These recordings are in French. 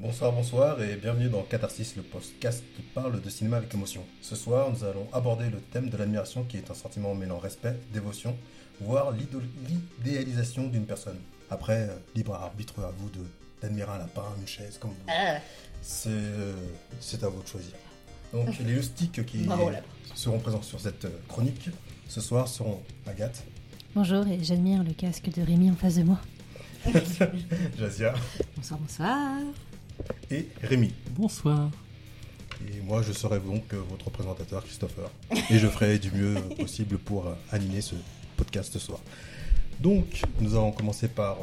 Bonsoir, bonsoir et bienvenue dans Catharsis, le podcast qui parle de cinéma avec émotion. Ce soir, nous allons aborder le thème de l'admiration qui est un sentiment mêlant respect, dévotion, voire l'idéalisation d'une personne. Après, euh, libre arbitre à vous de d'admirer un lapin, une chaise, comme vous. Ah. C'est euh, c'est à vous de choisir. Donc les loustiques qui Bravo, seront présents sur cette euh, chronique ce soir seront Agathe, Bonjour et j'admire le casque de Rémi en face de moi. Jazia Bonsoir, bonsoir. Et Rémi. Bonsoir. Et moi, je serai donc euh, votre présentateur, Christopher. Et je ferai du mieux possible pour euh, animer ce podcast ce soir. Donc, nous allons commencer par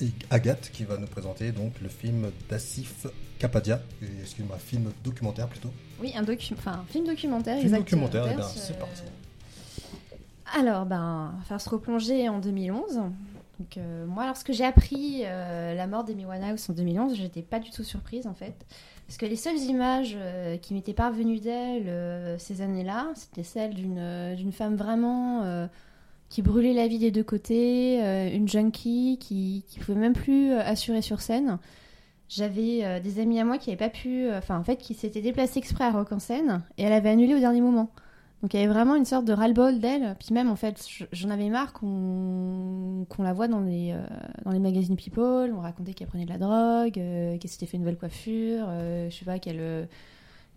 euh, Agathe qui va nous présenter donc le film d'Assif Kapadia. Excuse-moi, film documentaire plutôt? Oui, un, docu enfin, un film documentaire. Film documentaire, eh ben, c'est parti. Alors, ben, on va faire se replonger en 2011. Donc, euh, moi, lorsque j'ai appris euh, la mort d'Amy Winehouse en 2011, j'étais pas du tout surprise en fait. Parce que les seules images euh, qui m'étaient parvenues d'elle ces années-là, c'était celles d'une femme vraiment qui brûlait la vie des deux côtés, une junkie qui, qui pouvait même plus assurer sur scène. J'avais des amis à moi qui n'avaient pas pu, enfin en fait, qui s'étaient déplacés exprès à Rock en scène et elle avait annulé au dernier moment. Donc il y avait vraiment une sorte de ras-le-bol d'elle. Puis même en fait, je- j'en avais marre qu'on la voit dans les, euh, dans les magazines People. On racontait qu'elle prenait de la drogue, euh, qu'elle s'était fait une nouvelle coiffure, euh, je sais pas, qu'elle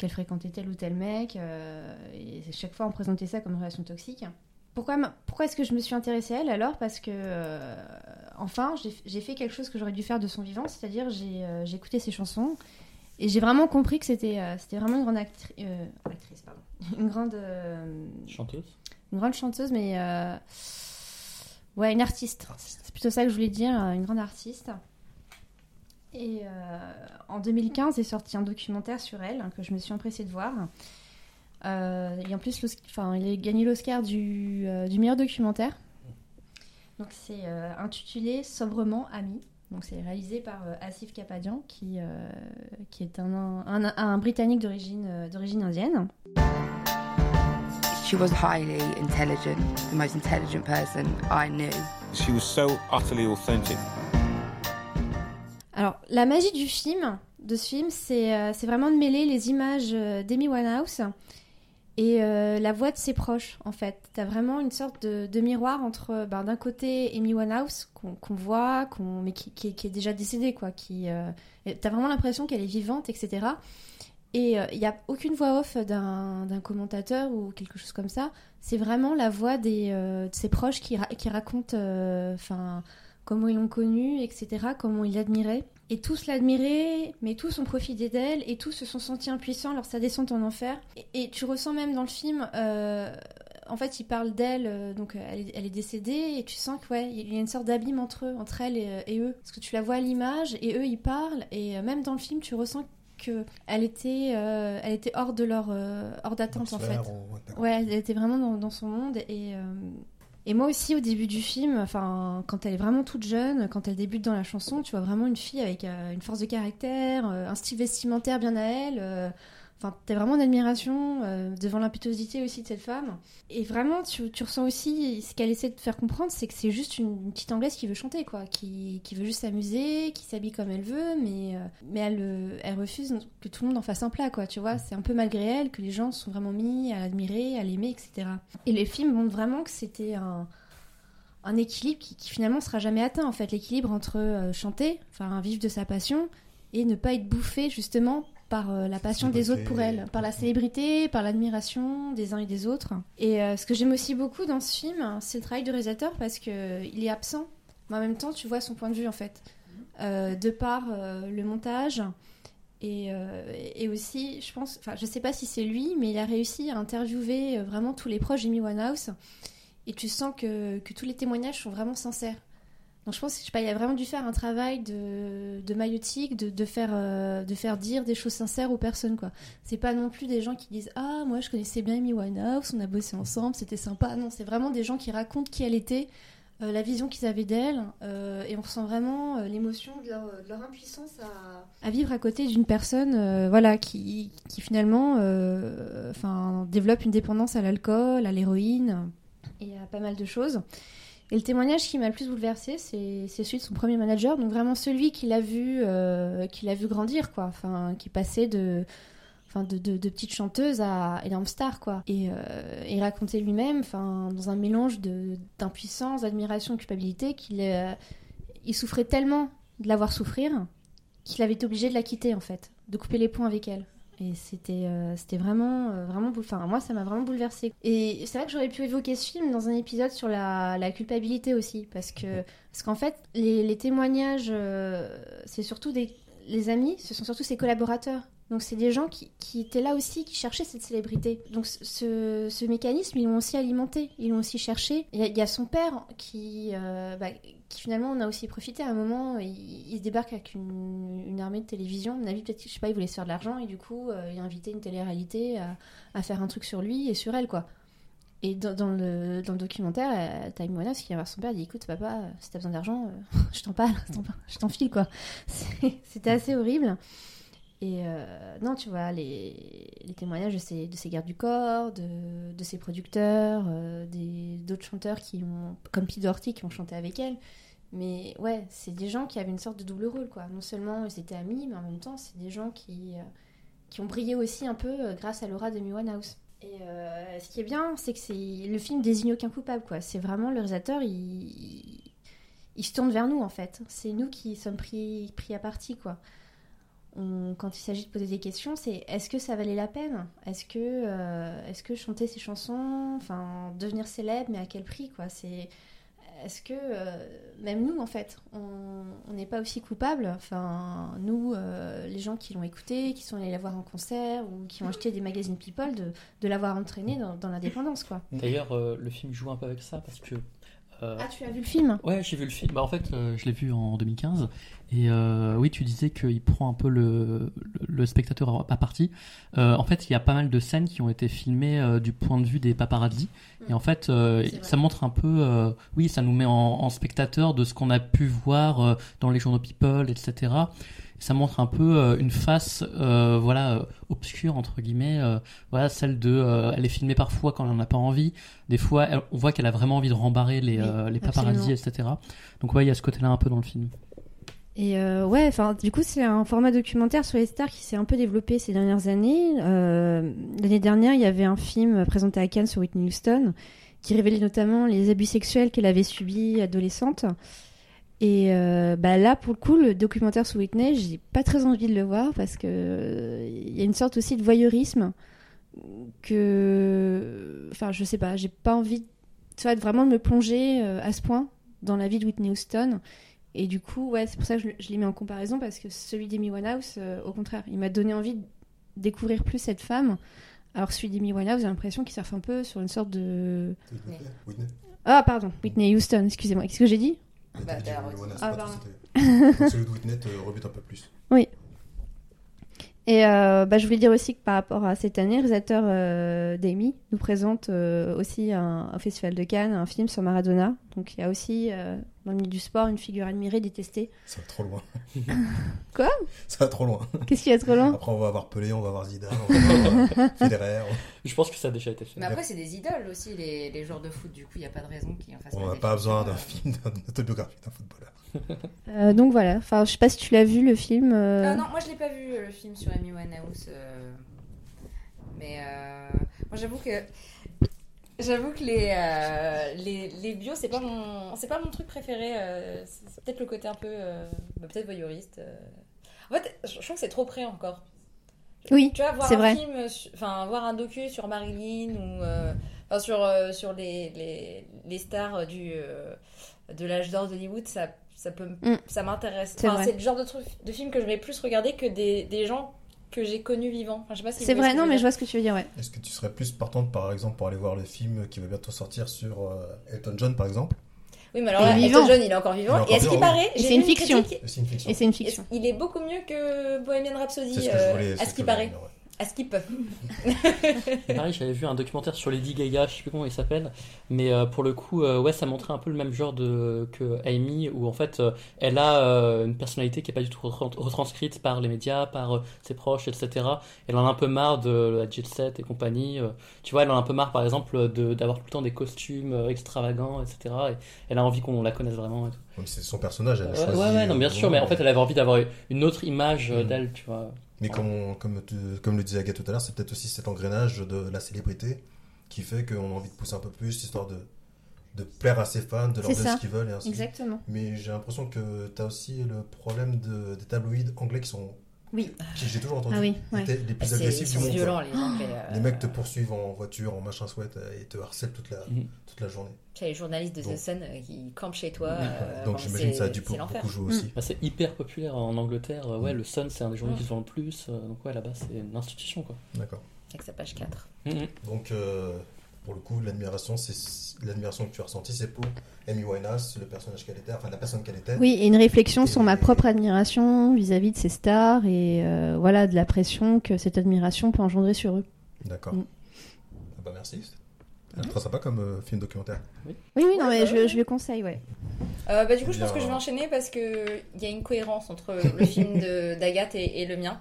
fréquentait tel ou tel mec. et chaque fois on présentait ça comme une relation toxique. Pourquoi, est-ce que je me suis intéressée à elle alors? Parce que, enfin, j'ai- fait quelque chose que j'aurais dû faire de son vivant, c'est-à-dire j'ai écouté ses chansons et j'ai vraiment compris que c'était vraiment une grande actri- actrice. Une grande, euh, Chanteuse une grande chanteuse, mais euh, ouais, une artiste. C'est plutôt ça que je voulais dire, euh, une grande artiste. Et en 2015 est sorti un documentaire sur elle hein, que je me suis empressée de voir. Et en plus, enfin, il a gagné l'Oscar du, du meilleur documentaire. Donc c'est euh, intitulé Sobrement Ami. Donc c'est réalisé par euh, Asif Kapadian qui, euh, qui est un, un, un Britannique d'origine d'origine indienne. She was highly intelligent, the most intelligent person I knew. She was so utterly authentic. Alors, la magie du film, de ce film, c'est euh, c'est vraiment de mêler les images euh, d'Amy Winehouse et euh, la voix de ses proches, en fait. T'as vraiment une sorte de, de miroir entre, ben, d'un côté, Amy Winehouse, qu'on qu'on voit, qu'on mais qui, qui est- qui est déjà décédée, quoi. Qui, euh, T'as vraiment l'impression qu'elle est vivante, etc. Et il n'y a aucune voix off d'un commentateur ou quelque chose comme ça. C'est vraiment la voix euh, de ses proches qui, ra- racontent euh, comment ils l'ont connue, etc., comment ils l'admiraient. Et tous l'admiraient, mais tous ont profité d'elle, et tous se sont sentis impuissants lors de sa descente en enfer. Et, tu ressens même dans le film, euh, en fait, il parle d'elle, euh, donc euh, elle est, décédée, et tu sens que ouais, y a une sorte d'abîme entre elle et, euh, et eux, parce que tu la vois à l'image, et eux ils parlent, et euh, même dans le film, tu ressens que elle était, euh, elle était hors de leur, euh, hors d'attente en fait. Ou- ouais, elle était vraiment dans, dans son monde et, euh, et moi aussi au début du film, enfin quand elle est vraiment toute jeune, quand elle débute dans la chanson, tu vois vraiment une fille avec euh, une force de caractère, euh, un style vestimentaire bien à elle. euh, Enfin, t'es vraiment en admiration euh, devant l'impétuosité aussi de cette femme. Et vraiment, tu, tu ressens aussi ce qu'elle essaie de faire comprendre, c'est que c'est juste une, petite anglaise qui veut chanter, quoi, qui, veut juste s'amuser, qui s'habille comme elle veut, mais, euh, euh, elle refuse que tout le monde en fasse un plat, quoi, tu vois. C'est un peu malgré elle que les gens sont vraiment mis à l'admirer, à l'aimer, etc. Et les films montrent vraiment que c'était un, équilibre qui, qui finalement sera jamais atteint, en fait. L'équilibre entre chanter, enfin vivre de sa passion, et ne pas être bouffé justement par euh, la passion des autres pour elle, par la célébrité, par l'admiration des uns et des autres. Et euh, ce que j'aime aussi beaucoup dans ce film, c'est le travail du réalisateur parce que il est absent, mais en même temps tu vois son point de vue en fait, Euh, de par euh, le montage. Et, euh, et aussi, je pense, enfin, je sais pas si c'est lui, mais il a réussi à interviewer euh, vraiment tous les proches d'Amy Winehouse. Et tu sens que, que tous les témoignages sont vraiment sincères. Donc je pense je il a vraiment dû faire un travail de, de maïotique, de, de, faire, euh, de faire dire des choses sincères aux personnes. quoi. C'est pas non plus des gens qui disent Ah, moi je connaissais bien Amy Winehouse, on a bossé ensemble, c'était sympa. Non, c'est vraiment des gens qui racontent qui elle était, euh, la vision qu'ils avaient d'elle, euh, et on ressent vraiment l'émotion de de leur impuissance à, à vivre à côté d'une personne voilà, qui, qui finalement enfin, développe une dépendance à l'alcool, à l'héroïne et à pas mal de choses. Et le témoignage qui m'a le plus bouleversé, c'est celui de son premier manager, donc vraiment celui qui l'a vu, euh, qui l'a vu grandir, quoi. Enfin, qui passait de, enfin, de, petite chanteuse à énorme star, quoi. Et, euh, lui-même, enfin, dans un mélange d'impuissance, d'admiration, de culpabilité, qu'il euh, il souffrait tellement de la voir souffrir qu'il avait été obligé de la quitter, en fait, de couper les ponts avec elle. Et c'était euh, c'était vraiment, euh, vraiment enfin, moi, ça m'a vraiment bouleversée. Et c'est vrai que j'aurais pu évoquer ce film dans un épisode sur la, la culpabilité aussi, parce que parce qu'en fait, les, les témoignages, euh, c'est surtout des les amis, ce sont surtout ses collaborateurs. Donc c'est des gens qui, qui étaient là aussi, qui cherchaient cette célébrité. Donc ce, ce mécanisme, ils l'ont aussi alimenté, ils l'ont aussi cherché. Il y, a, il y a son père qui, euh, bah, qui finalement en a aussi profité à un moment. Il, il débarque avec une, armée de télévision. À mon avis, peut-être, je sais pas, il voulait se faire de l'argent et du coup, euh, il a invité une télé-réalité à, faire un truc sur lui et sur elle, quoi. Et dans, le, documentaire, euh, Moana qui vient voir son père dit Écoute, papa, euh, si t'as besoin d'argent, euh, je t'en parle, je t'en- je t'en file, quoi. C'était assez horrible. Et euh, non, tu vois, les, témoignages de ces, de ces gardes du corps, de, de ces producteurs, euh, d'autres chanteurs qui ont, comme Pete Doherty, qui ont chanté avec elle. Mais ouais, c'est des gens qui avaient une sorte de double rôle, quoi. Non seulement ils étaient amis, mais en même temps, c'est des gens qui, euh, qui ont brillé aussi un peu grâce à l'aura de One House. Et ce qui est bien, c'est que le film désigne aucun coupable, quoi. C'est vraiment le réalisateur, il, il, il se tourne vers nous, en fait. C'est nous qui sommes pris, pris à partie, quoi. Quand il s'agit de poser des questions, c'est est-ce que ça valait la peine? Est-ce que, euh, est-ce que chanter ces chansons, enfin devenir célèbre, mais à quel prix C'est est-ce que euh, même nous en fait, on n'est pas aussi coupables? Enfin nous, euh, les gens qui l'ont écouté, qui sont allés la voir en concert ou qui ont acheté des magazines People, de, l'avoir entraîné dans, dans l'indépendance quoi. D'ailleurs, le film joue un peu avec ça parce que. Euh, Ah tu as vu le film? Ouais, j'ai vu le film. Bah, en fait, euh, je l'ai vu en 2015. Et euh, oui, tu disais qu'il prend un peu le, le, le spectateur à, partie. Euh, en fait, il y a pas mal de scènes qui ont été filmées euh, du point de vue des paparazzi. Et en fait, euh, ça montre un peu, euh, oui, ça nous met en, en spectateur de ce qu'on a pu voir euh, dans les journaux People, etc. Ça montre un peu euh, une face, euh, voilà, euh, obscure entre guillemets. euh, voilà, celle de, euh, elle est filmée parfois quand elle n'en a pas envie. Des fois, elle- on voit qu'elle a vraiment envie de rembarrer les, Oui, les paparazzi, etc. Donc ouais, il y a ce côté-là un peu dans le film. Et euh, ouais, enfin, du coup, c'est un format documentaire sur les stars qui s'est un peu développé ces dernières années. Euh, L'année dernière, il y avait un film présenté à Cannes sur Whitney Houston qui révélait notamment les abus sexuels qu'elle avait subis adolescente. Et euh, bah là, pour le coup, le documentaire sur Whitney, j'ai pas très envie de le voir parce que euh, il y a une sorte aussi de voyeurisme que, enfin, je sais pas, j'ai pas envie, tu vois, de vraiment me plonger euh, à ce point dans la vie de Whitney Houston. Et du coup, ouais, c'est pour ça que je, je l'ai mis en comparaison parce que celui d'Amy Winehouse, euh, au contraire, il m'a donné envie de découvrir plus cette femme. Alors celui d'Amy Winehouse, j'ai l'impression qu'il surfe un peu sur une sorte de... Whitney. Ah, pardon, Whitney Houston, excusez-moi. Qu'est-ce que j'ai dit? Bah, t'as Ah, pas pardon. tout, c'était- Donc, Celui de Whitney te rebute un peu plus. Et euh, bah, je voulais dire aussi que par rapport à cette année, le réalisateur euh, d'Amy nous présente euh, aussi un, au Festival de Cannes un film sur Maradona. Donc il y a aussi euh, dans le milieu du sport une figure admirée, détestée. Ça va trop loin. Quoi? Ça va trop loin. Qu'est-ce qu'il y a trop loin? Après, on va avoir Pelé, on va avoir Zidane, on va avoir Federer. Je pense que ça a déjà été fait. Mais après, c'est des idoles aussi, les, les joueurs de foot. Du coup, il n'y a pas de raison qu'ils en fassent On n'a pas besoin d'un euh, film d'autobiographie d'un footballeur. Euh, Donc voilà, enfin je sais pas si tu l'as vu le film. euh, Euh, non, moi je l'ai pas vu le film sur Amy Winehouse. euh, Mais euh, moi j'avoue que j'avoue que les, euh, les les bios c'est pas mon c'est pas mon truc préféré. euh, c'est peut-être le côté un peu euh, bah, peut-être voyeuriste. euh. En fait, je je trouve que c'est trop près encore. Oui, Tu vois, voir c'est un vrai. film, enfin voir un docu sur Marilyn ou enfin, sur sur les, les, les stars du de l'âge d'or d'Hollywood, ça ça peut Mm. ça m'intéresse. C'est Enfin, c'est le genre de truc de film que je vais plus regarder que des, des gens que j'ai connus vivants. Enfin, je sais pas si C'est vrai, ce non mais je vois ce que tu veux dire, ouais. Est-ce que tu serais plus partante, par exemple, pour aller voir le film qui va bientôt sortir sur euh, Elton John, par exemple? Oui, mais alors là, vivant. Elton John, il est encore vivant. Il est encore Et est-ce qu'il vivant, paraît c'est une fiction. critique, C'est une fiction. Et c'est une est-ce- fiction. Il est beaucoup mieux que Bohemian Rhapsody. C'est ce que je euh, à ce que qui je voulais paraît. dire, ouais. À skip. Pareil, j'avais vu un documentaire sur Lady Gaga, je sais plus comment il s'appelle, mais euh, pour le coup, euh, ouais, ça montrait un peu le même genre de que Amy, où en fait, euh, elle a euh, une personnalité qui est pas du tout retran- retranscrite par les médias, par euh, ses proches, etc. Elle en a un peu marre de la jet set et compagnie. euh, tu vois, elle en a un peu marre, par exemple, de d'avoir tout le temps des costumes euh, extravagants, etc. Et elle a envie qu'on la connaisse vraiment. Et tout. C'est son personnage, elle a Ouais, choisi. ouais, ouais, non, bien sûr, mais en fait, elle avait envie d'avoir une autre image Mm. d'elle, tu vois. Mais comme, on- comme, tu- comme le disait Agathe tout à l'heure, c'est peut-être aussi cet engrenage de la célébrité qui fait qu'on a envie de pousser un peu plus, histoire de, de plaire à ses fans, de leur donner ce qu'ils veulent et ainsi de suite. Exactement. Mais j'ai l'impression que tu as aussi le problème de, des tabloïds anglais qui sont. Oui. j'ai toujours entendu. Ah oui, ouais. les plus agressifs du monde. euh. Les mecs te poursuivent en voiture, en machin sweat euh, et te harcèlent toute la, Mhm. toute la journée. Les journalistes de Donc- The Sun euh, qui campent chez toi. Euh, Donc bon, j'imagine que ça a dû beaucoup jouer aussi. Bah, c'est hyper populaire en Angleterre. Ouais, Mm. le Sun, c'est un des journaux Mm. qui se vend le plus. donc ouais, là-bas, c'est une institution, quoi. D'accord. Avec sa page 4. Mhm. Donc, euh, pour le coup, l'admiration, c'est l'admiration que tu as ressentie, c'est pour Amy Winehouse, le personnage qu'elle était, enfin la personne qu'elle était. Oui, et une réflexion sur ma propre admiration vis-à-vis de ces stars et euh, voilà de la pression que cette admiration peut engendrer sur eux. D'accord. Mm. Ah bah merci. C'est très sympa comme euh, film documentaire. Oui, oui, non, Ouais, mais bah je, ouais. je le conseille, ouais. Euh, bah, du coup, je pense que je vais enchaîner parce qu'il y a une cohérence entre le film de- d'Agathe et, et le mien.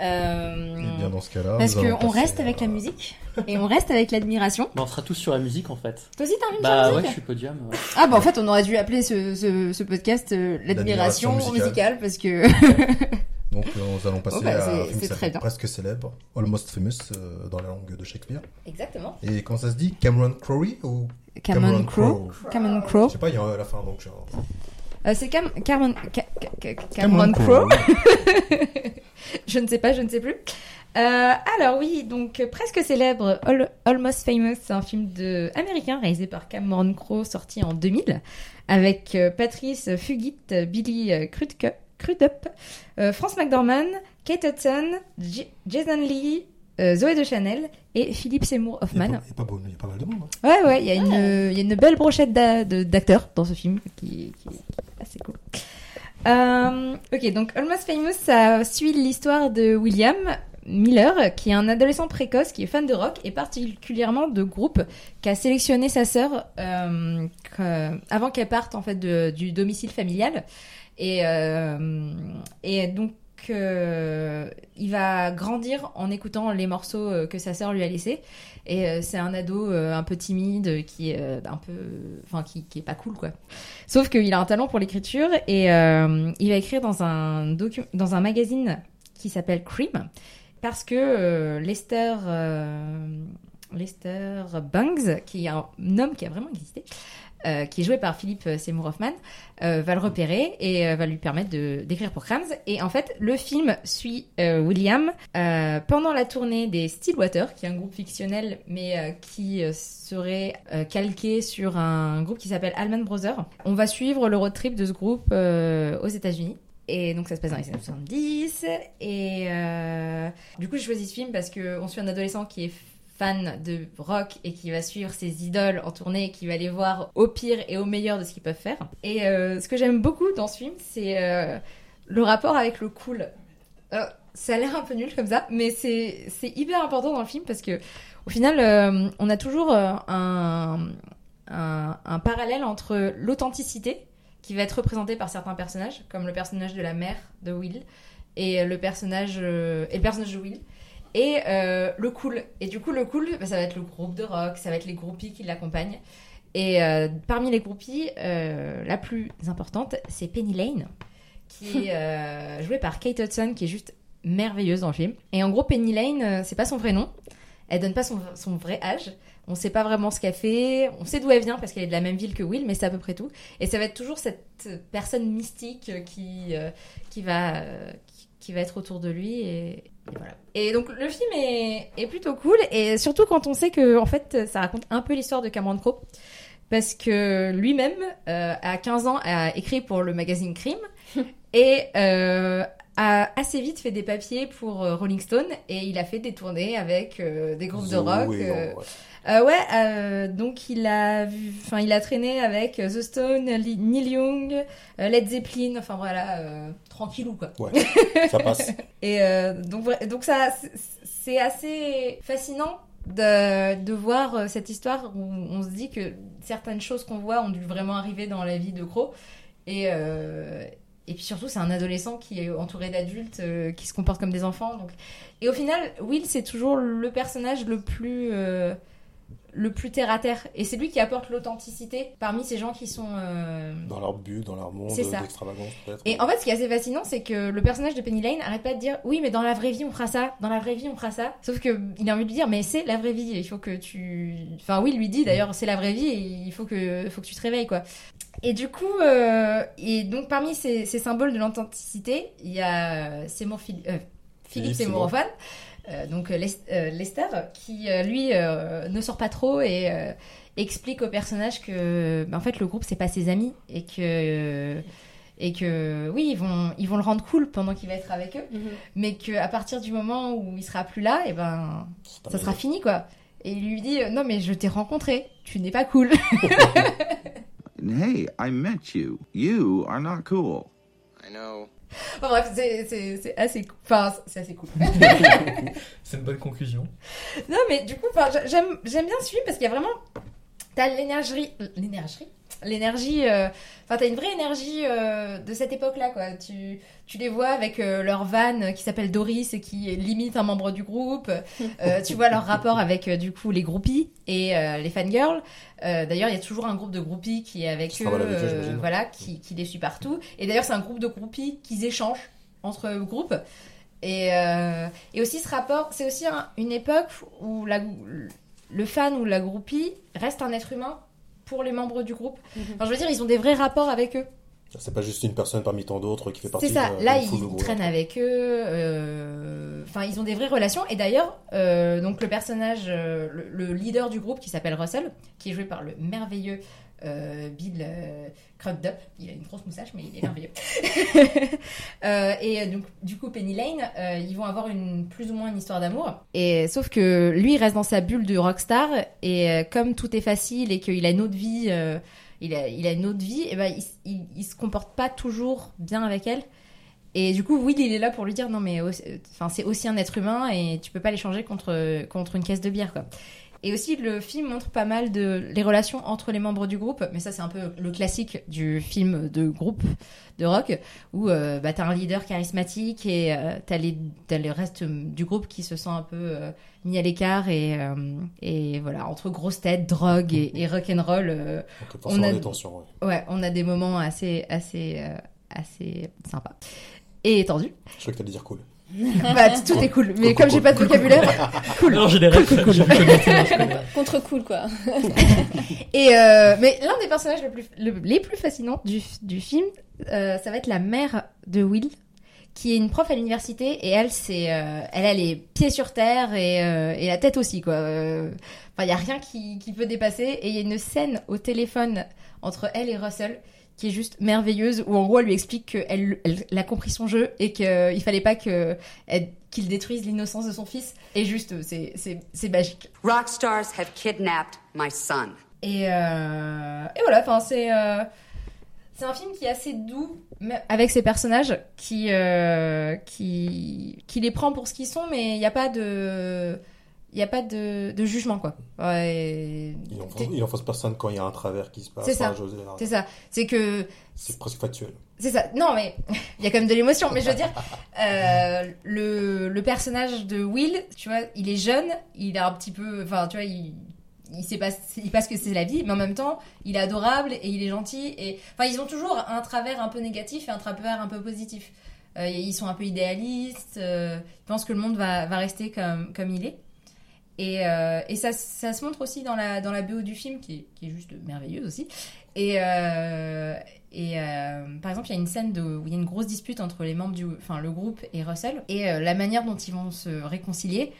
Euh, Et bien dans ce cas-là, parce qu'on reste avec à- la musique et on reste avec l'admiration. Bah, on sera tous sur la musique, en fait. Toi aussi, t'as un film Bah sur la ouais, je musique suis podium. ouais. Ah bah en fait, on aurait dû appeler ce, ce, ce podcast euh, l'admiration musicale. musicale. parce que Donc euh, nous allons passer Oh, bah, à un film presque célèbre, Almost Famous euh, dans la langue de Shakespeare. exactement. Et comment ça se dit Cameron Crowe ou Cameron Crowe. Cameron Crowe. Je sais pas, il y a à la fin donc. genre- Euh, c'est Cam Cameron Ca- Ca- Ca- Cameron Crowe. je ne sais pas, je ne sais plus. Euh, alors oui, donc presque célèbre, Al- Almost Famous, c'est un film de américain réalisé par Cameron Crowe, sorti en 2000, avec euh, Patrice Fugit, Billy euh, Crudup, Crudup, France McDormand, Kate Hudson, J- Jason Lee, euh, Zoé de Chanel et Philippe Seymour Il y a Hoffman. pas- il y a pas beau- il y a pas mal de monde. hein. Ouais, ouais, il y, a une- il y a une belle brochette d'a- de- d'acteurs dans ce film qui, qui- qui est assez cool. Euh, ok, donc Almost Famous, ça suit l'histoire de William Miller, qui est un adolescent précoce qui est fan de rock et particulièrement de groupe, qui a sélectionné sa sœur euh, avant qu'elle parte en fait de- du domicile familial. Et, euh, et donc, euh, il va grandir en écoutant les morceaux euh, que sa sœur lui a laissés. Et euh, c'est un ado un peu timide qui est euh, un peu, enfin qui, qui est pas cool quoi. Sauf qu'il a un talent pour l'écriture et il va écrire dans un docu dans un magazine qui s'appelle Cream parce que Lester euh, Lester Bangs, qui est un homme qui a vraiment existé, euh, qui est joué par Philippe Seymour Hoffman, euh, va le repérer et euh, va lui permettre de d'écrire pour Crams. Et en fait, le film suit euh, William euh, pendant la tournée des Stillwater, qui est un groupe fictionnel, mais euh, qui euh, serait euh, calqué sur un groupe qui s'appelle Allman Brothers. On va suivre le road trip de ce groupe euh, aux États-Unis. Et donc ça se passe dans les années 70. Et euh, du coup, j'ai choisi ce film parce qu'on suit un adolescent qui est fan de rock et qui va suivre ses idoles en tournée, qui va les voir au pire et au meilleur de ce qu'ils peuvent faire. Et euh, ce que j'aime beaucoup dans ce film, c'est euh, le rapport avec le cool. Euh, ça a l'air un peu nul comme ça, mais c'est hyper important dans le film parce que au final, on a toujours un, un, un parallèle entre l'authenticité qui va être représentée par certains personnages, comme le personnage de la mère de Will et le personnage et le personnage de Will et euh, le cool. Et du coup, le cool, bah, ça va être le groupe de rock, ça va être les groupies qui l'accompagnent. Et euh, parmi les groupies, euh, la plus importante, c'est Penny Lane, qui est jouée par Kate Hudson, qui est juste merveilleuse dans le film. Et en gros, Penny Lane, c'est pas son vrai nom. Elle donne pas son, son vrai âge. On sait pas vraiment ce qu'elle fait. On sait d'où elle vient parce qu'elle est de la même ville que Will, mais c'est à peu près tout. Et ça va être toujours cette personne mystique qui, qui, va, qui, qui va être autour de lui. Et, et voilà. Et donc le film est, est plutôt cool. Et surtout quand on sait que en fait, ça raconte un peu l'histoire de Cameron Crowe. Parce que lui-même, euh, à 15 ans, a écrit pour le magazine Crime. et euh, a assez vite fait des papiers pour euh, Rolling Stone et il a fait des tournées avec euh, des groupes de rock. Ouais. euh, ouais, donc il a, vu- il a traîné avec The Stone, Neil Young, Led Zeppelin, enfin voilà, tranquillou quoi. Ouais, ça passe. Et donc, donc ça, c'est- assez fascinant de, de voir cette histoire où on se dit que certaines choses qu'on voit ont dû vraiment arriver dans la vie de Crow. Et, euh, et puis surtout, c'est un adolescent qui est entouré d'adultes euh, qui se comportent comme des enfants. Donc... Et au final, Will, c'est toujours le personnage le plus, euh, le plus terre à terre. Et c'est lui qui apporte l'authenticité parmi ces gens qui sont. euh, Dans leur but, dans leur monde C'est ça. d'extravagance, peut-être. et en fait, ce qui est assez fascinant, c'est que le personnage de Penny Lane arrête pas de dire oui, mais dans la vraie vie, on fera ça. Dans la vraie vie, on fera ça. Sauf que il a envie de lui dire mais c'est la vraie vie. Il faut que tu. Enfin, oui, il lui dit d'ailleurs c'est la vraie vie et il faut que, faut que tu te réveilles quoi. Et du coup, euh, et donc parmi ces, ces symboles de l'authenticité, il y a Seymour Phil- euh, Philippe Seymour. Hoffman, euh, donc euh, euh, Lester, qui lui euh, ne sort pas trop et euh, explique au personnage que bah, en fait le groupe c'est pas ses amis et que et que oui ils vont ils vont le rendre cool pendant qu'il va être avec eux mais que à partir du moment où il sera plus là et ben ça sera fini quoi et il lui dit non mais je t'ai rencontré tu n'es pas cool Hey, I met you. You are not cool. I know. Enfin, bref c'est assez cou- enfin c'est assez cool C'est une bonne conclusion. non mais du coup j'aime j'aime bien ce film parce qu'il y a vraiment t'as l'énergie l'énergie l'énergie euh, enfin t'as une vraie énergie euh, de cette époque là quoi. Tu tu les vois avec euh, leur van qui s'appelle Doris et qui est limite un membre du groupe. Tu vois leur rapport avec du coup les groupies et les fangirls. D'ailleurs il y a toujours un groupe de groupies qui est avec Qui eux, avec voilà qui, qui les suit partout. Et d'ailleurs c'est un groupe de groupies qui échangent entre groupes et, euh, et aussi ce rapport, c'est aussi un- une époque où la, le fan ou la groupie reste un être humain pour les membres du groupe. Enfin, je veux dire, ils ont des vrais rapports avec eux. C'est pas juste une personne parmi tant d'autres qui fait partie C'est ça. de- Là, de ils traînent avec eux. euh, Enfin, ils ont des vraies relations. Et d'ailleurs, euh, donc le personnage, euh, le, le leader du groupe qui s'appelle Russell, qui est joué par le merveilleux euh, Bill euh, Crudup. Il a une grosse moustache, mais il est merveilleux. Euh, et donc, du coup, Penny Lane, ils vont avoir une plus ou moins une histoire d'amour. Et sauf que lui, il reste dans sa bulle de rockstar. Et comme tout est facile et qu'il a une autre vie. il a, il a une autre vie, et ben il, il, il se comporte pas toujours bien avec elle. Et du coup, Will, il est là pour lui dire non, mais enfin, c'est aussi un être humain et tu peux pas l'échanger contre, contre une caisse de bière, quoi. Et aussi, le film montre pas mal de les relations entre les membres du groupe, mais ça, c'est un peu le classique du film de groupe de rock, où euh, bah, t'as un leader charismatique et euh, t'as, les, t'as le reste du groupe qui se sent un peu euh, mis à l'écart et, euh, et voilà, entre grosses têtes, drogue et, et rock'n'roll. on a- des tensions, ouais. Ouais, on a des moments assez, assez, assez sympas. Et étendus. Je crois que t'allais dire cool. bah, tout est cool. Mais Cool, comme cool, j'ai pas de cool, vocabulaire. Cool. Non, j'ai des connaître, je connais. Contre cool, quoi. Et euh, mais l'un des personnages le plus, le- les plus fascinants du, du film, euh, ça va être la mère de Will, qui est une prof à l'université et elle, c'est, euh, elle a les pieds sur terre et, euh, et la tête aussi, quoi. Euh, Enfin, il y a rien qui, qui peut dépasser. Et il y a une scène au téléphone entre elle et Russell qui est juste merveilleuse, où en gros elle lui explique qu'elle elle, elle a compris son jeu et qu'il fallait pas que qu'il détruise l'innocence de son fils. Et juste, c'est c'est- c'est magique. Rock stars have kidnapped my son. Et, euh, et voilà, enfin c'est euh, c'est un film qui est assez doux avec ses personnages qui euh, qui qui les prend pour ce qu'ils sont, mais il n'y a pas de il y a pas de, de jugement quoi. Ouais, Il enfonce, il enfonce personne quand il y a un travers qui se passe. Ça. C'est ça. C'est que C'est presque factuel. C'est ça. Non, mais il y a quand même de l'émotion. Mais je veux dire, euh, le, le personnage de Will, tu vois, il est jeune, il a un petit peu. Enfin, tu vois, il. Il sait pas, il passe que c'est la vie, mais en même temps, il est adorable et il est gentil. Et enfin, ils ont toujours un travers un peu négatif et un travers un peu positif. Euh, ils sont un peu idéalistes. euh, ils pensent que le monde va, va rester comme, comme il est. Et, euh, et ça, ça se montre aussi dans la, dans la BO du film, qui est, qui est juste merveilleuse aussi. Et, euh, et euh, par exemple, il y a une scène de, où il y a une grosse dispute entre les membres du, enfin le groupe et Russell, et la manière dont ils vont se réconcilier,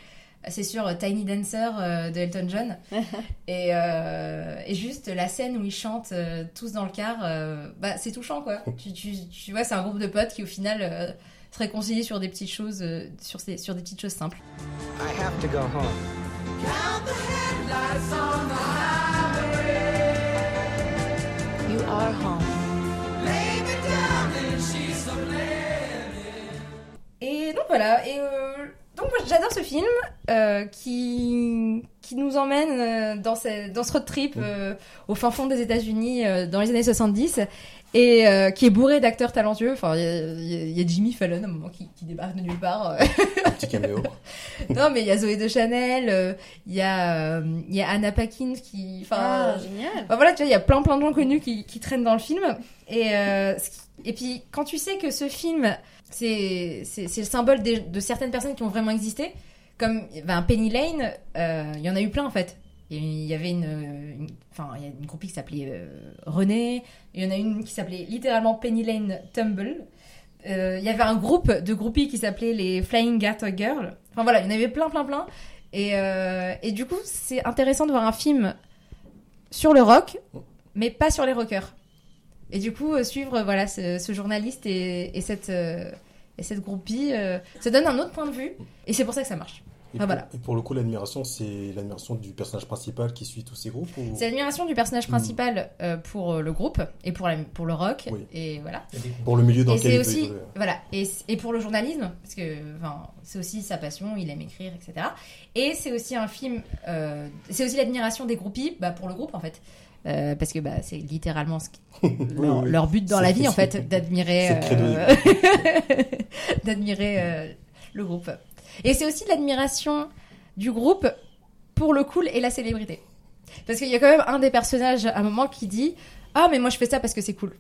c'est sur Tiny Dancer de Elton John, et, et juste la scène où ils chantent tous dans le car, bah c'est touchant quoi. tu, tu, tu vois, c'est un groupe de potes qui au final se réconcilier sur des petites choses, euh, sur, ces- sur des petites choses simples. I have to go home. You are home. Et donc voilà, et euh, donc moi, j'adore ce film euh, qui, qui nous emmène euh, dans, ce, dans ce road trip euh, au fin fond des États-Unis euh, dans les années 70 et euh, qui est bourré d'acteurs talentueux. Enfin, il y, a- y Jimmy Fallon à un moment qui, qui débarque de nulle part. Un petit caméo. non, mais il y a Zoé de Chanel, euh, il y, a, il y a Anna Paquin qui. Enfin, Ah, génial. Voilà, tu vois, il y a plein plein de gens connus qui, qui traînent dans le film. Et, euh, et puis, quand tu sais que ce film, c'est le symbole de certaines personnes qui ont vraiment existé, comme ben, Penny Lane, euh, il y en a eu plein en fait. Il y avait une, enfin, une groupie qui s'appelait euh, René, il y en a une qui s'appelait littéralement Penny Lane Tumble. Euh, il y avait un groupe de groupies qui s'appelait les Flying Garter Girls. Enfin voilà, il y en avait plein, plein, plein. Et, euh, et du coup, c'est intéressant de voir un film sur le rock, mais pas sur les rockers. Et du coup, euh, suivre euh, voilà ce, ce journaliste et, et cette euh, et cette groupie, euh, ça donne un autre point de vue. Et c'est pour ça que ça marche. Et, Ah, pour, voilà. et pour le coup, l'admiration, c'est l'admiration du personnage principal qui suit tous ces groupes ou... C'est l'admiration du personnage principal euh, pour le groupe et pour la, pour le rock. Oui. Et voilà. Pour le milieu dans Et lequel il aussi, voilà, et, et pour le journalisme, parce que enfin, c'est aussi sa passion, il aime écrire, etc. Et c'est aussi un film, euh, c'est aussi l'admiration des groupies bah, pour le groupe en fait. Euh, parce que bah, c'est littéralement ce qui- leur, oui. leur but dans la vie en fait, d'admirer, euh, d'admirer euh, le groupe. Et c'est aussi l'admiration du groupe pour le cool et la célébrité. Parce qu'il y a quand même un des personnages à un moment qui dit Ah, mais moi je fais ça parce que c'est cool.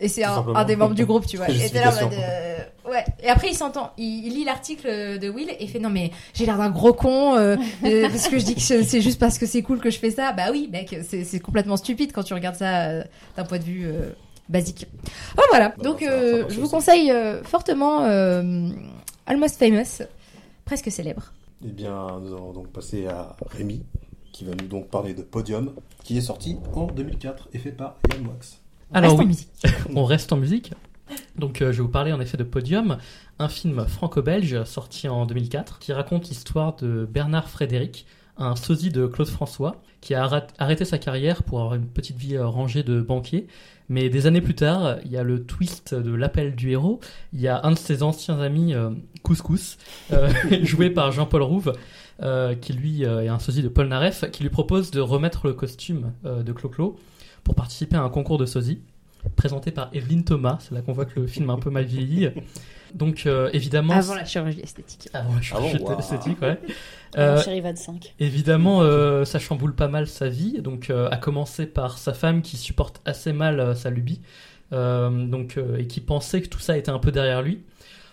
Et c'est un, des membres du groupe, tu vois. Et là mode, euh, ouais. Et après, il s'entend. Il, il lit l'article de Will et fait Non, mais j'ai l'air d'un gros con euh, euh, parce que je dis que c'est juste parce que c'est cool que je fais ça. Bah oui, mec, c'est complètement stupide quand tu regardes ça euh, d'un point de vue euh, basique. Oh, voilà. Bah, Donc, euh, je vous aussi. conseille euh, fortement euh, Almost Famous, presque célèbre. Eh bien, nous allons donc passer à Rémi, qui va nous donc parler de Podium, qui est sorti en 2004 et fait par Yann Wax. Alors Reste en musique. on reste en musique. Donc euh, je vais vous parler en effet de Podium, un film franco-belge sorti en 2004 qui raconte l'histoire de Bernard Frédéric, un sosie de Claude François, qui a arrêt- arrêté sa carrière pour avoir une petite vie euh, rangée de banquier. Mais des années plus tard, il y a le twist de l'appel du héros. Il y a un de ses anciens amis, euh, Couscous, euh, joué par Jean-Paul Rouve, qui lui est un sosie de Paul Naref, qui lui propose de remettre le costume de Clo-Clo pour participer à un concours de sosie présenté par Evelyne Thomas. C'est là qu'on voit que le film a un peu mal vieilli. Donc euh, évidemment, Avant la chirurgie esthétique. avant la chirurgie Ah bon, esthétique, ouais. Euh, Euh, Chérie 25. évidemment, euh, ça chamboule pas mal sa vie. Donc, euh, à commencer par sa femme qui supporte assez mal euh, sa lubie, euh, donc euh, et qui pensait que tout ça était un peu derrière lui.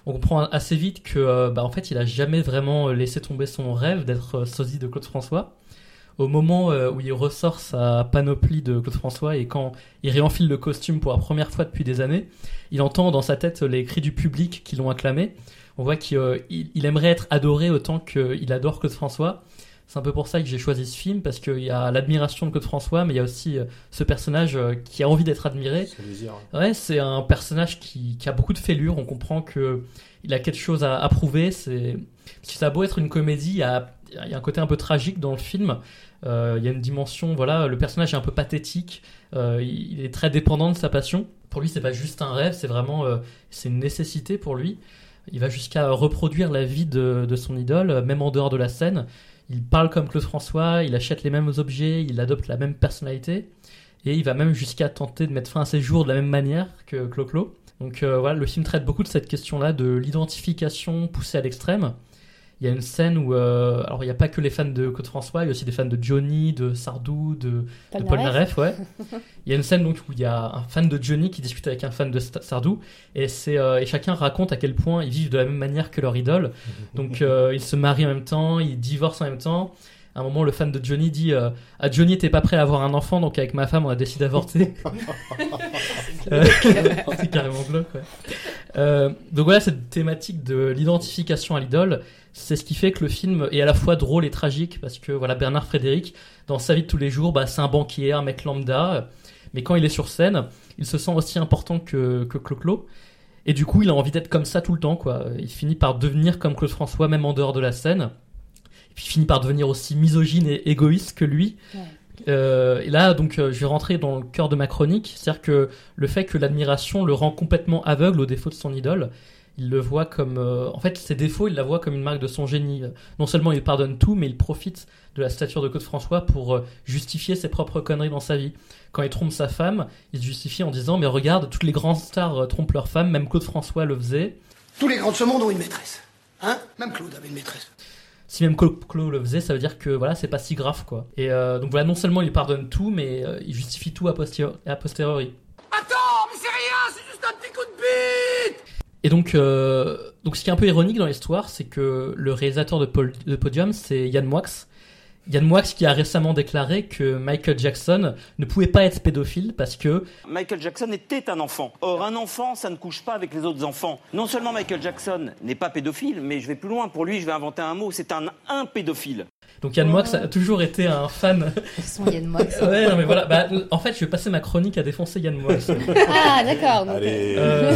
On comprend assez vite que, euh, bah, en fait, il a jamais vraiment laissé tomber son rêve d'être euh, sosie de Claude François. Au moment euh, où il ressort sa panoplie de Claude François et quand il réenfile le costume pour la première fois depuis des années, il entend dans sa tête les cris du public qui l'ont acclamé. On voit qu'il euh, aimerait être adoré autant qu'il adore Claude François. C'est un peu pour ça que j'ai choisi ce film, parce qu'il y a l'admiration de Claude François, mais il y a aussi euh, ce personnage qui a envie d'être admiré. Ouais, c'est un personnage qui, qui a beaucoup de fêlures. On comprend que il a quelque chose à, à prouver. C'est parce que ça a beau être une comédie, il y a, il y a un côté un peu tragique dans le film. Euh, il y a une dimension, voilà, le personnage est un peu pathétique. Euh, il est très dépendant de sa passion. Pour lui, c'est pas juste un rêve, c'est vraiment, euh, c'est une nécessité pour lui. Il va jusqu'à reproduire la vie de, de son idole, même en dehors de la scène. Il parle comme Claude François, il achète les mêmes objets, il adopte la même personnalité. Et il va même jusqu'à tenter de mettre fin à ses jours de la même manière que Clo-Clo. Donc voilà, le film traite beaucoup de cette question-là, de l'identification poussée à l'extrême. Il y a une scène où, euh, alors il n'y a pas que les fans de Claude François, il y a aussi des fans de Johnny, de Sardou, de, de Paul Naref, ouais. Il y a une scène donc où il y a un fan de Johnny qui discute avec un fan de Sardou et c'est euh, et chacun raconte à quel point ils vivent de la même manière que leur idole. Donc euh, ils se marient en même temps, ils divorcent en même temps. À un moment, le fan de Johnny dit euh, Ah, Johnny, t'es pas prêt à avoir un enfant, donc avec ma femme, on a décidé d'avorter. C'est carrément glauque, ouais. Euh, donc voilà, cette thématique de l'identification à l'idole, c'est ce qui fait que le film est à la fois drôle et tragique, parce que voilà, Bernard Frédéric, dans sa vie de tous les jours, bah, c'est un banquier, un mec lambda, mais quand il est sur scène, il se sent aussi important que, que Clo-Clo. Et du coup, il a envie d'être comme ça tout le temps, quoi. Il finit par devenir comme Claude François, même en dehors de la scène. Et puis il finit par devenir aussi misogyne et égoïste que lui. Ouais. Euh, et là, donc, euh, je vais rentrer dans le cœur de ma chronique, c'est-à-dire que le fait que l'admiration le rend complètement aveugle au défaut de son idole, il le voit comme, euh, en fait, ses défauts, il la voit comme une marque de son génie. Non seulement il pardonne tout, mais il profite de la stature de Claude François pour euh, justifier ses propres conneries dans sa vie. Quand il trompe sa femme, il se justifie en disant, mais regarde, toutes les grandes stars euh, trompent leur femme, même Claude François le faisait. Tous les grands de ce monde ont une maîtresse. Hein? Même Claude avait une maîtresse. si même Claude Claude le faisait, ça veut dire que voilà, c'est pas si grave quoi. Et euh, donc voilà, non seulement il pardonne tout, mais euh, il justifie tout a posteriori. Attends, mais c'est rien, c'est juste un petit coup de bite Et donc, euh, donc ce qui est un peu ironique dans l'histoire, c'est que le réalisateur de, Podium, c'est Yann Moix. Yann Moix qui a récemment déclaré que Michael Jackson ne pouvait pas être pédophile parce que Michael Jackson était un enfant. Or, un enfant, ça ne couche pas avec les autres enfants. Non seulement Michael Jackson n'est pas pédophile, mais je vais plus loin. Pour lui, je vais inventer un mot. C'est un impédophile. Donc Yann Moix a toujours été un fan. Son Yann Moix. ouais, non mais voilà. Bah, en fait, je vais passer ma chronique à défoncer Yann Moix. Ah, d'accord. donc, Allez. Euh,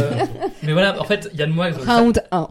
mais voilà, en fait, Yann Moix. donc, ça- Round 1.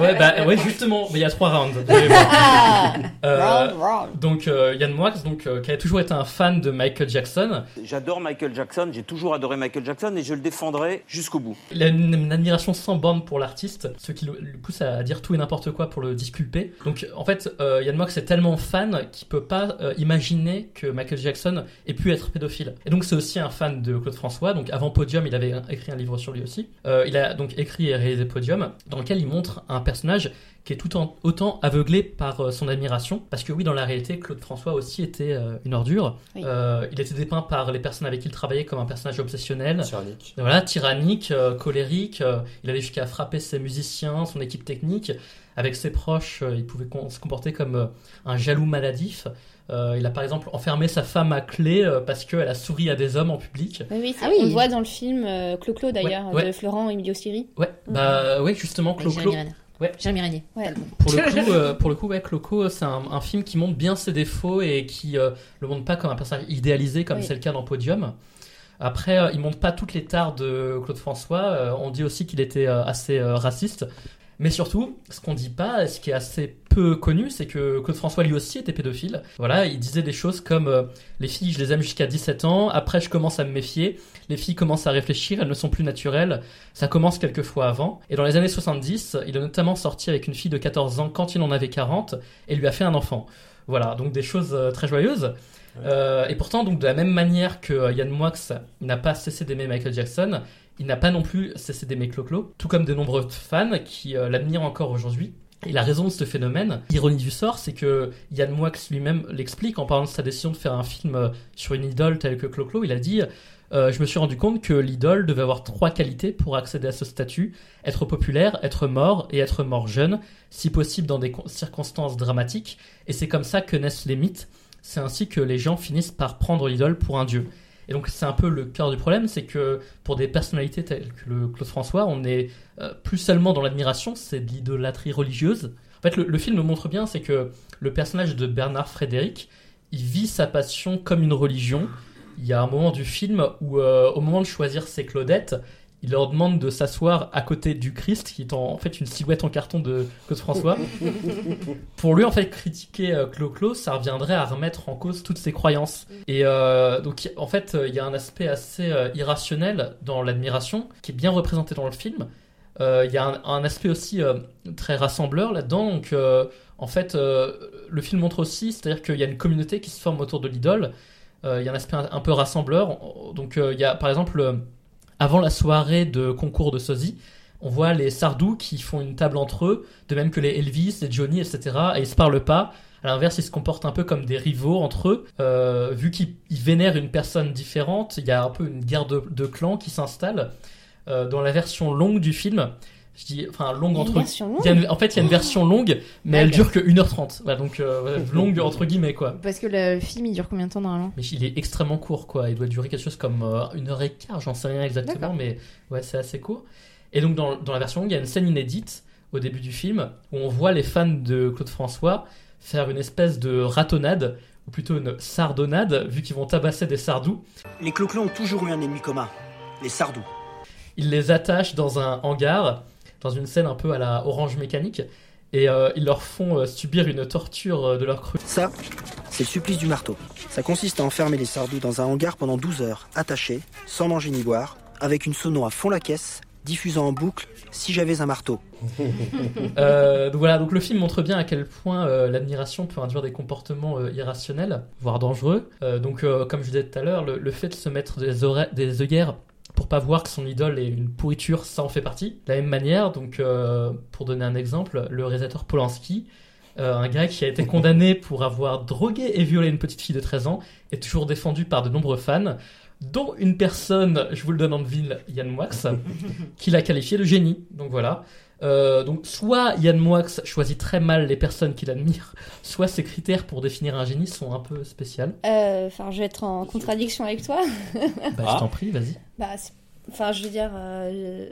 Ouais, bah, ouais, justement, mais il y a trois rounds. Ah Euh, Round, round. donc euh, Yann Moix, donc euh, qui a toujours été un fan de Michael Jackson, J'adore Michael Jackson. J'ai toujours adoré Michael Jackson et je le défendrai jusqu'au bout. il a une, une admiration sans borne pour l'artiste, ce qui le, le pousse à dire tout et n'importe quoi pour le disculper. Donc en fait, euh, Yann Moix est tellement fan qu'il peut pas euh, imaginer que Michael Jackson ait pu être pédophile. Et donc c'est aussi un fan de Claude François. Donc avant Podium, il avait écrit un livre sur lui aussi. Euh, il a donc écrit et réalisé Podium, dans lequel il montre un personnage qui est tout en, autant aveuglé par euh, son admiration, parce que oui, dans la réalité, Claude François aussi était euh, une ordure. Oui. Euh, il était dépeint par les personnes avec qui il travaillait comme un personnage obsessionnel, Tyrannique. voilà, tyrannique, euh, colérique. euh, il allait jusqu'à frapper ses musiciens, son équipe technique. Avec ses proches, euh, il pouvait se comporter comme euh, un jaloux maladif. Euh, il a par exemple enfermé sa femme à clé euh, parce qu'elle a souri à des hommes en public. Oui, oui, Ah oui. on le voit dans le film euh, Clo-Clo d'ailleurs, Ouais, ouais. de Florent Emilio Siri. Ouais, bah ouais, justement, Clo-Clo. Ouais. Jérémy Régnier. Ouais. Pour le coup, euh, pour le coup, ouais, Cloco, c'est un, un film qui montre bien ses défauts et qui euh, le montre pas comme un personnage idéalisé comme Oui. c'est le cas dans Podium. Après, euh, il montre pas toutes les tares de Claude François. Euh, on dit aussi qu'il était euh, assez euh, raciste. Mais surtout, ce qu'on dit pas, ce qui est assez peu connu, c'est que Claude François lui aussi était pédophile. Voilà, il disait des choses comme euh, les filles, je les aime jusqu'à 17 ans. Après, je commence à me méfier. Les filles commencent à réfléchir, elles ne sont plus naturelles. Ça commence quelques fois avant. Et dans les années 70, il a notamment sorti avec une fille de 14 ans quand il en avait 40 et lui a fait un enfant. Voilà, donc des choses euh, très joyeuses. Euh, et pourtant, donc de la même manière que Yann Moix n'a pas cessé d'aimer Michael Jackson, il n'a pas non plus cessé d'aimer Clo-Clo, tout comme de nombreux fans qui euh, l'admirent encore aujourd'hui. Et la raison de ce phénomène, ironie du sort, c'est que Yann Moix lui-même l'explique en parlant de sa décision de faire un film euh, sur une idole telle que Clo-Clo. Il a dit euh, Je me suis rendu compte que l'idole devait avoir trois qualités pour accéder à ce statut être populaire, être mort et être mort jeune, si possible dans des con- circonstances dramatiques. Et c'est comme ça que naissent les mythes. C'est ainsi que les gens finissent par prendre l'idole pour un dieu. Et donc c'est un peu le cœur du problème, c'est que pour des personnalités telles que le Claude François, on est euh, plus seulement dans l'admiration, c'est de l'idolâtrie religieuse. En fait, le, film montre bien, c'est que le personnage de Bernard Frédéric, il vit sa passion comme une religion. Il y a un moment du film où, euh, au moment de choisir ses Claudettes, il leur demande de s'asseoir à côté du Christ, qui est en, en fait une silhouette en carton de Claude François. Pour lui, en fait, critiquer euh, Clo-Clo, ça reviendrait à remettre en cause toutes ses croyances. Et euh, donc, en fait, euh, il y a un aspect assez euh, irrationnel dans l'admiration, qui est bien représenté dans le film. Il y a un, un aspect aussi très rassembleur là-dedans. Donc, en fait, le film montre aussi, c'est-à-dire qu'il y a une communauté qui se forme autour de l'idole. Il y a un aspect un, un peu rassembleur. Donc, il y a, par exemple, avant la soirée de concours de sosie, on voit les Sardou qui font une table entre eux, de même que les Elvis, les Johnny, etc. Et ils se parlent pas. À l'inverse, ils se comportent un peu comme des rivaux entre eux. Euh, vu qu'ils ils vénèrent une personne différente, il y a un peu une guerre de, de clans qui s'installe. Euh, dans la version longue du film, je dis, enfin longue entre. version longue il y a une- en fait, il y a une version longue, mais elle dure que 1h30. Voilà, donc euh, longue entre guillemets quoi. Parce que le film il dure combien de temps normalement? Mais il est extrêmement court, quoi. Il doit durer quelque chose comme euh, une heure et quart, j'en sais rien exactement, mais ouais, c'est assez court. Et donc, dans, dans la version longue, il y a une scène inédite au début du film où on voit les fans de Claude François faire une espèce de ratonnade, ou plutôt une sardonnade, vu qu'ils vont tabasser des sardous. Les Cloclons ont toujours eu un ennemi commun, les Sardous. ils les attachent dans un hangar, dans une scène un peu à la Orange Mécanique, et euh, ils leur font euh, subir une torture euh, de leur crue. Ça, c'est le supplice du marteau. Ça consiste à enfermer les sardous dans un hangar pendant 12 heures, attachés, sans manger ni boire, avec une sono à fond la caisse, diffusant en boucle Si j'avais un marteau. Euh, donc voilà, donc le film montre bien à quel point euh, l'admiration peut induire des comportements euh, irrationnels, voire dangereux. Donc, comme je disais tout à l'heure, le, le fait de se mettre des, des œillères pour pas voir que son idole est une pourriture, ça en fait partie. De la même manière, donc euh, pour donner un exemple, le réalisateur Polanski, euh, un gars qui a été condamné pour avoir drogué et violé une petite fille de 13 ans, est toujours défendu par de nombreux fans, dont une personne, je vous le donne en ville, Yann Moix, qui l'a qualifié de génie. Donc voilà. Euh, donc soit Yann Moix choisit très mal les personnes qu'il admire, soit ses critères pour définir un génie sont un peu spéciaux. Euh, Enfin, je vais être en contradiction avec toi. Bah, je t'en prie, vas-y. Bah, c'est- enfin, je veux dire. euh,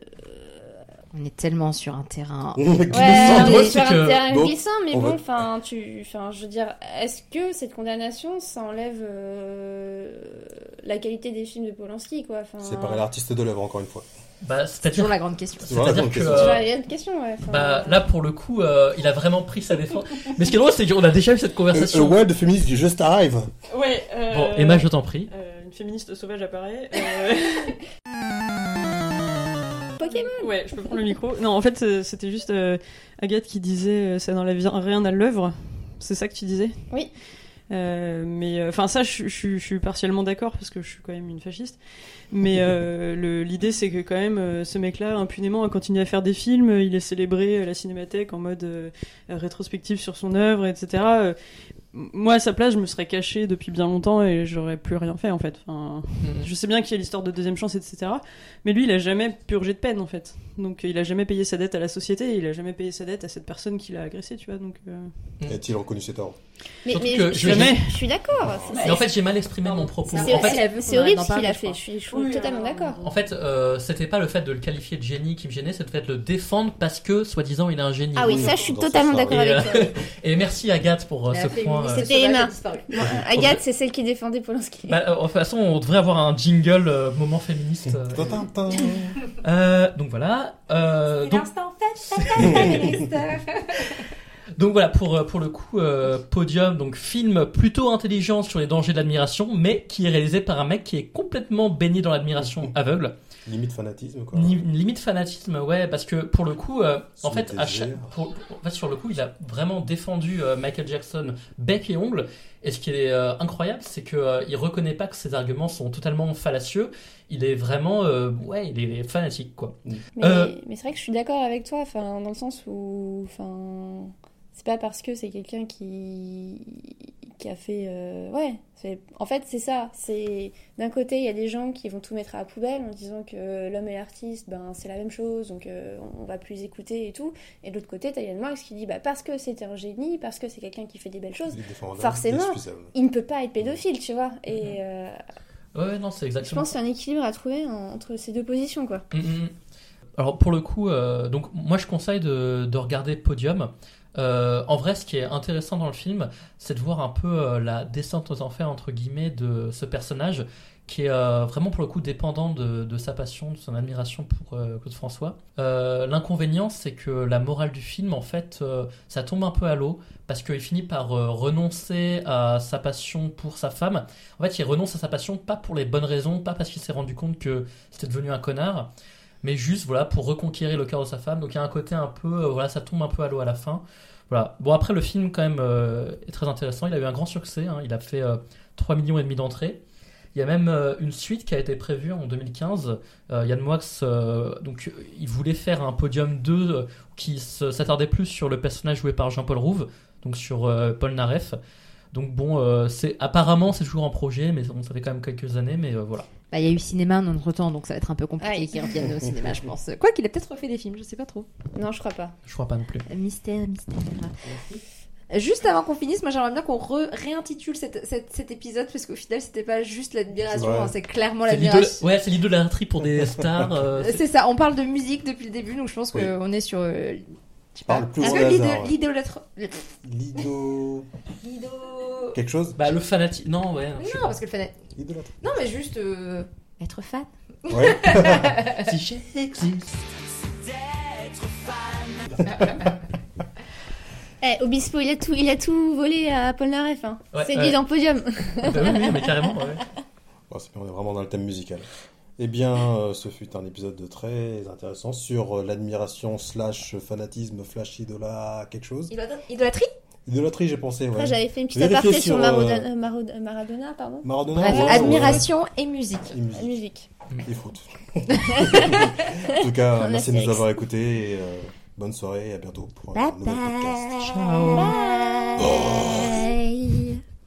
On est tellement sur un terrain. Ouais, on est c'est sur que- un terrain glissant, mais on bon, va- enfin, tu, enfin, je veux dire, est-ce que cette condamnation, ça enlève euh, la qualité des films de Polanski, quoi Enfin, Séparer l'artiste de l'œuvre, encore une fois. Bah, C'est toujours la grande question. La c'est-à-dire grande que question. euh, question, ouais. enfin, bah, là pour le coup, euh, il a vraiment pris sa défense. Mais ce qui est drôle, c'est qu'on a déjà eu cette conversation. world féministe just arrive. Ouais. euh, Bon, Emma, je t'en prie. euh, une féministe sauvage apparaît. euh, Pokémon Ouais, je peux prendre le micro. Non, en fait, euh, c'était juste euh, Agathe qui disait euh, ça n'enlève rien à l'œuvre. C'est ça que tu disais? Oui. Euh, mais enfin ça, je, je- je suis partiellement d'accord parce que je suis quand même une fasciste. Mais euh, l'idée, c'est que quand même, euh, ce mec-là, impunément, a continué à faire des films. Il est célébré à la Cinémathèque en mode euh, rétrospective sur son œuvre, etc. Euh, moi, à sa place, je me serais caché depuis bien longtemps et j'aurais plus rien fait en fait. Enfin, Mhm. je sais bien qu'il y a l'histoire de deuxième chance, etc. Mais lui, il a jamais purgé de peine en fait. Donc, il a jamais payé sa dette à la société. Et il a jamais payé sa dette à cette personne qui l'a agressé, tu vois. Donc, euh, A-t-il reconnu ses torts? Mais, Surtout mais que je, je- je- Jamais. je suis d'accord. c'est- Mais en fait, j'ai mal exprimé mon propos. c'est- En fait, c'est- c'est horrible ce qu'il a fait. Je suis, je suis totalement d'accord. En fait, euh, c'était pas le fait de le qualifier de génie qui me gênait, c'était le fait de le défendre parce que, soi-disant, il est un génie. Ah oui, Oui, ça, je suis totalement d'accord avec euh, toi. Et merci Agathe pour euh, ce point. euh, C'était Emma. a Agathe, c'est celle qui défendait Polanski. Euh, de toute façon, on devrait avoir un jingle euh, moment féministe. euh. Euh, donc voilà. Euh, donc, l'instant féministe. donc voilà pour euh, pour le coup euh, Podium, donc film plutôt intelligent sur les dangers de l'admiration, mais qui est réalisé par un mec qui est complètement baigné dans l'admiration aveugle. Limite fanatisme, quoi. Ni- limite fanatisme, ouais, parce que pour le coup, euh, en fait, était à chaque, gère. pour- en fait, sur le coup, il a vraiment défendu euh, Michael Jackson bec et ongle. Et ce qui est euh, incroyable, c'est que euh, il reconnaît pas que ses arguments sont totalement fallacieux. Il est vraiment, euh, ouais, il est fanatique, quoi. Mais, Euh, mais c'est vrai que je suis d'accord avec toi, enfin, dans le sens où, enfin, c'est pas parce que c'est quelqu'un qui qui a fait, euh, ouais, c'est- en fait c'est ça, c'est d'un côté il y a des gens qui vont tout mettre à la poubelle en disant que l'homme et l'artiste, ben c'est la même chose, donc euh, on va plus les écouter et tout, et de l'autre côté t'as Yann Marx qui dit, bah parce que c'était un génie, parce que c'est quelqu'un qui fait des belles choses, forcément, il ne peut pas être pédophile, tu vois, et euh, Ouais, non, c'est je exactement. pense que c'est un équilibre à trouver en- entre ces deux positions, quoi. Mm, mm. Alors pour le coup, euh, donc moi je conseille de, de regarder Podium. Euh, en vrai, ce qui est intéressant dans le film, c'est de voir un peu euh, la descente aux enfers entre guillemets de ce personnage qui est euh, vraiment pour le coup dépendant de, sa passion, de son admiration pour Claude François. L'inconvénient, c'est que la morale du film, en fait, ça tombe un peu à l'eau parce qu'il finit par renoncer à sa passion pour sa femme. En fait, il renonce à sa passion pas pour les bonnes raisons, pas parce qu'il s'est rendu compte que c'était devenu un connard, mais juste voilà pour reconquérir le cœur de sa femme. Donc il y a un côté un peu, voilà, ça tombe un peu à l'eau à la fin. Voilà. Bon après le film quand même euh, est très intéressant. Il a eu un grand succès. hein. Il a fait euh, 3 millions et demi d'entrées. Il y a même euh, une suite qui a été prévue en 2015. Euh, Yann Moix, donc il voulait faire un podium 2 euh, qui s'attardait plus sur le personnage joué par Jean-Paul Rouve, donc sur Paul Naref. Donc bon, c'est apparemment c'est toujours en projet, mais bon, ça fait quand même quelques années, mais voilà. Bah, il y a eu cinéma en notre temps, donc ça va être un peu compliqué Ouais. qu'ils reviennent au cinéma, je pense. Quoi qu'il a peut-être refait des films, je sais pas trop. Non, je crois pas. Je crois pas non plus. Mystère, mystère. Juste avant qu'on finisse, moi j'aimerais bien qu'on re- réintitule cette- cette- cet épisode parce qu'au final c'était pas juste l'admiration, hein, c'est clairement l'admiration. Ouais, c'est l'idolâtrie pour des stars. Euh, C'est ça, on parle de musique depuis le début, donc je pense Oui. qu'on est sur. euh, je sais Parle plus que ouais. l'idolâtre. Lido. Lido. Quelque chose Bah le fanatique. Non, ouais. Non, parce que le fan. Idolâtre. Non, mais juste euh, être fan. Ouais. si j'existe. Eh, Obispo, il a tout, il a tout volé à Paul Naref. Hein. Ouais, c'est ouais. dit dans Podium. Bah oui, mais carrément, ouais. Bon, c'est on est vraiment dans le thème musical. Eh bien, euh, ce fut un épisode très intéressant sur euh, l'admiration slash fanatisme flash idola quelque chose. Idolâtrie Idolâtrie, j'ai pensé, ouais. Après, j'avais fait une petite Vérifiez aparté sur, euh, Maradona, Maradona, pardon. Maradona, Bref, ouais, ouais, admiration et musique. Et musique. musique. Et foot. en tout cas, On merci de nous avoir écoutés. Et, euh, bonne soirée et à bientôt pour un Bye nouveau podcast. bye. Bye.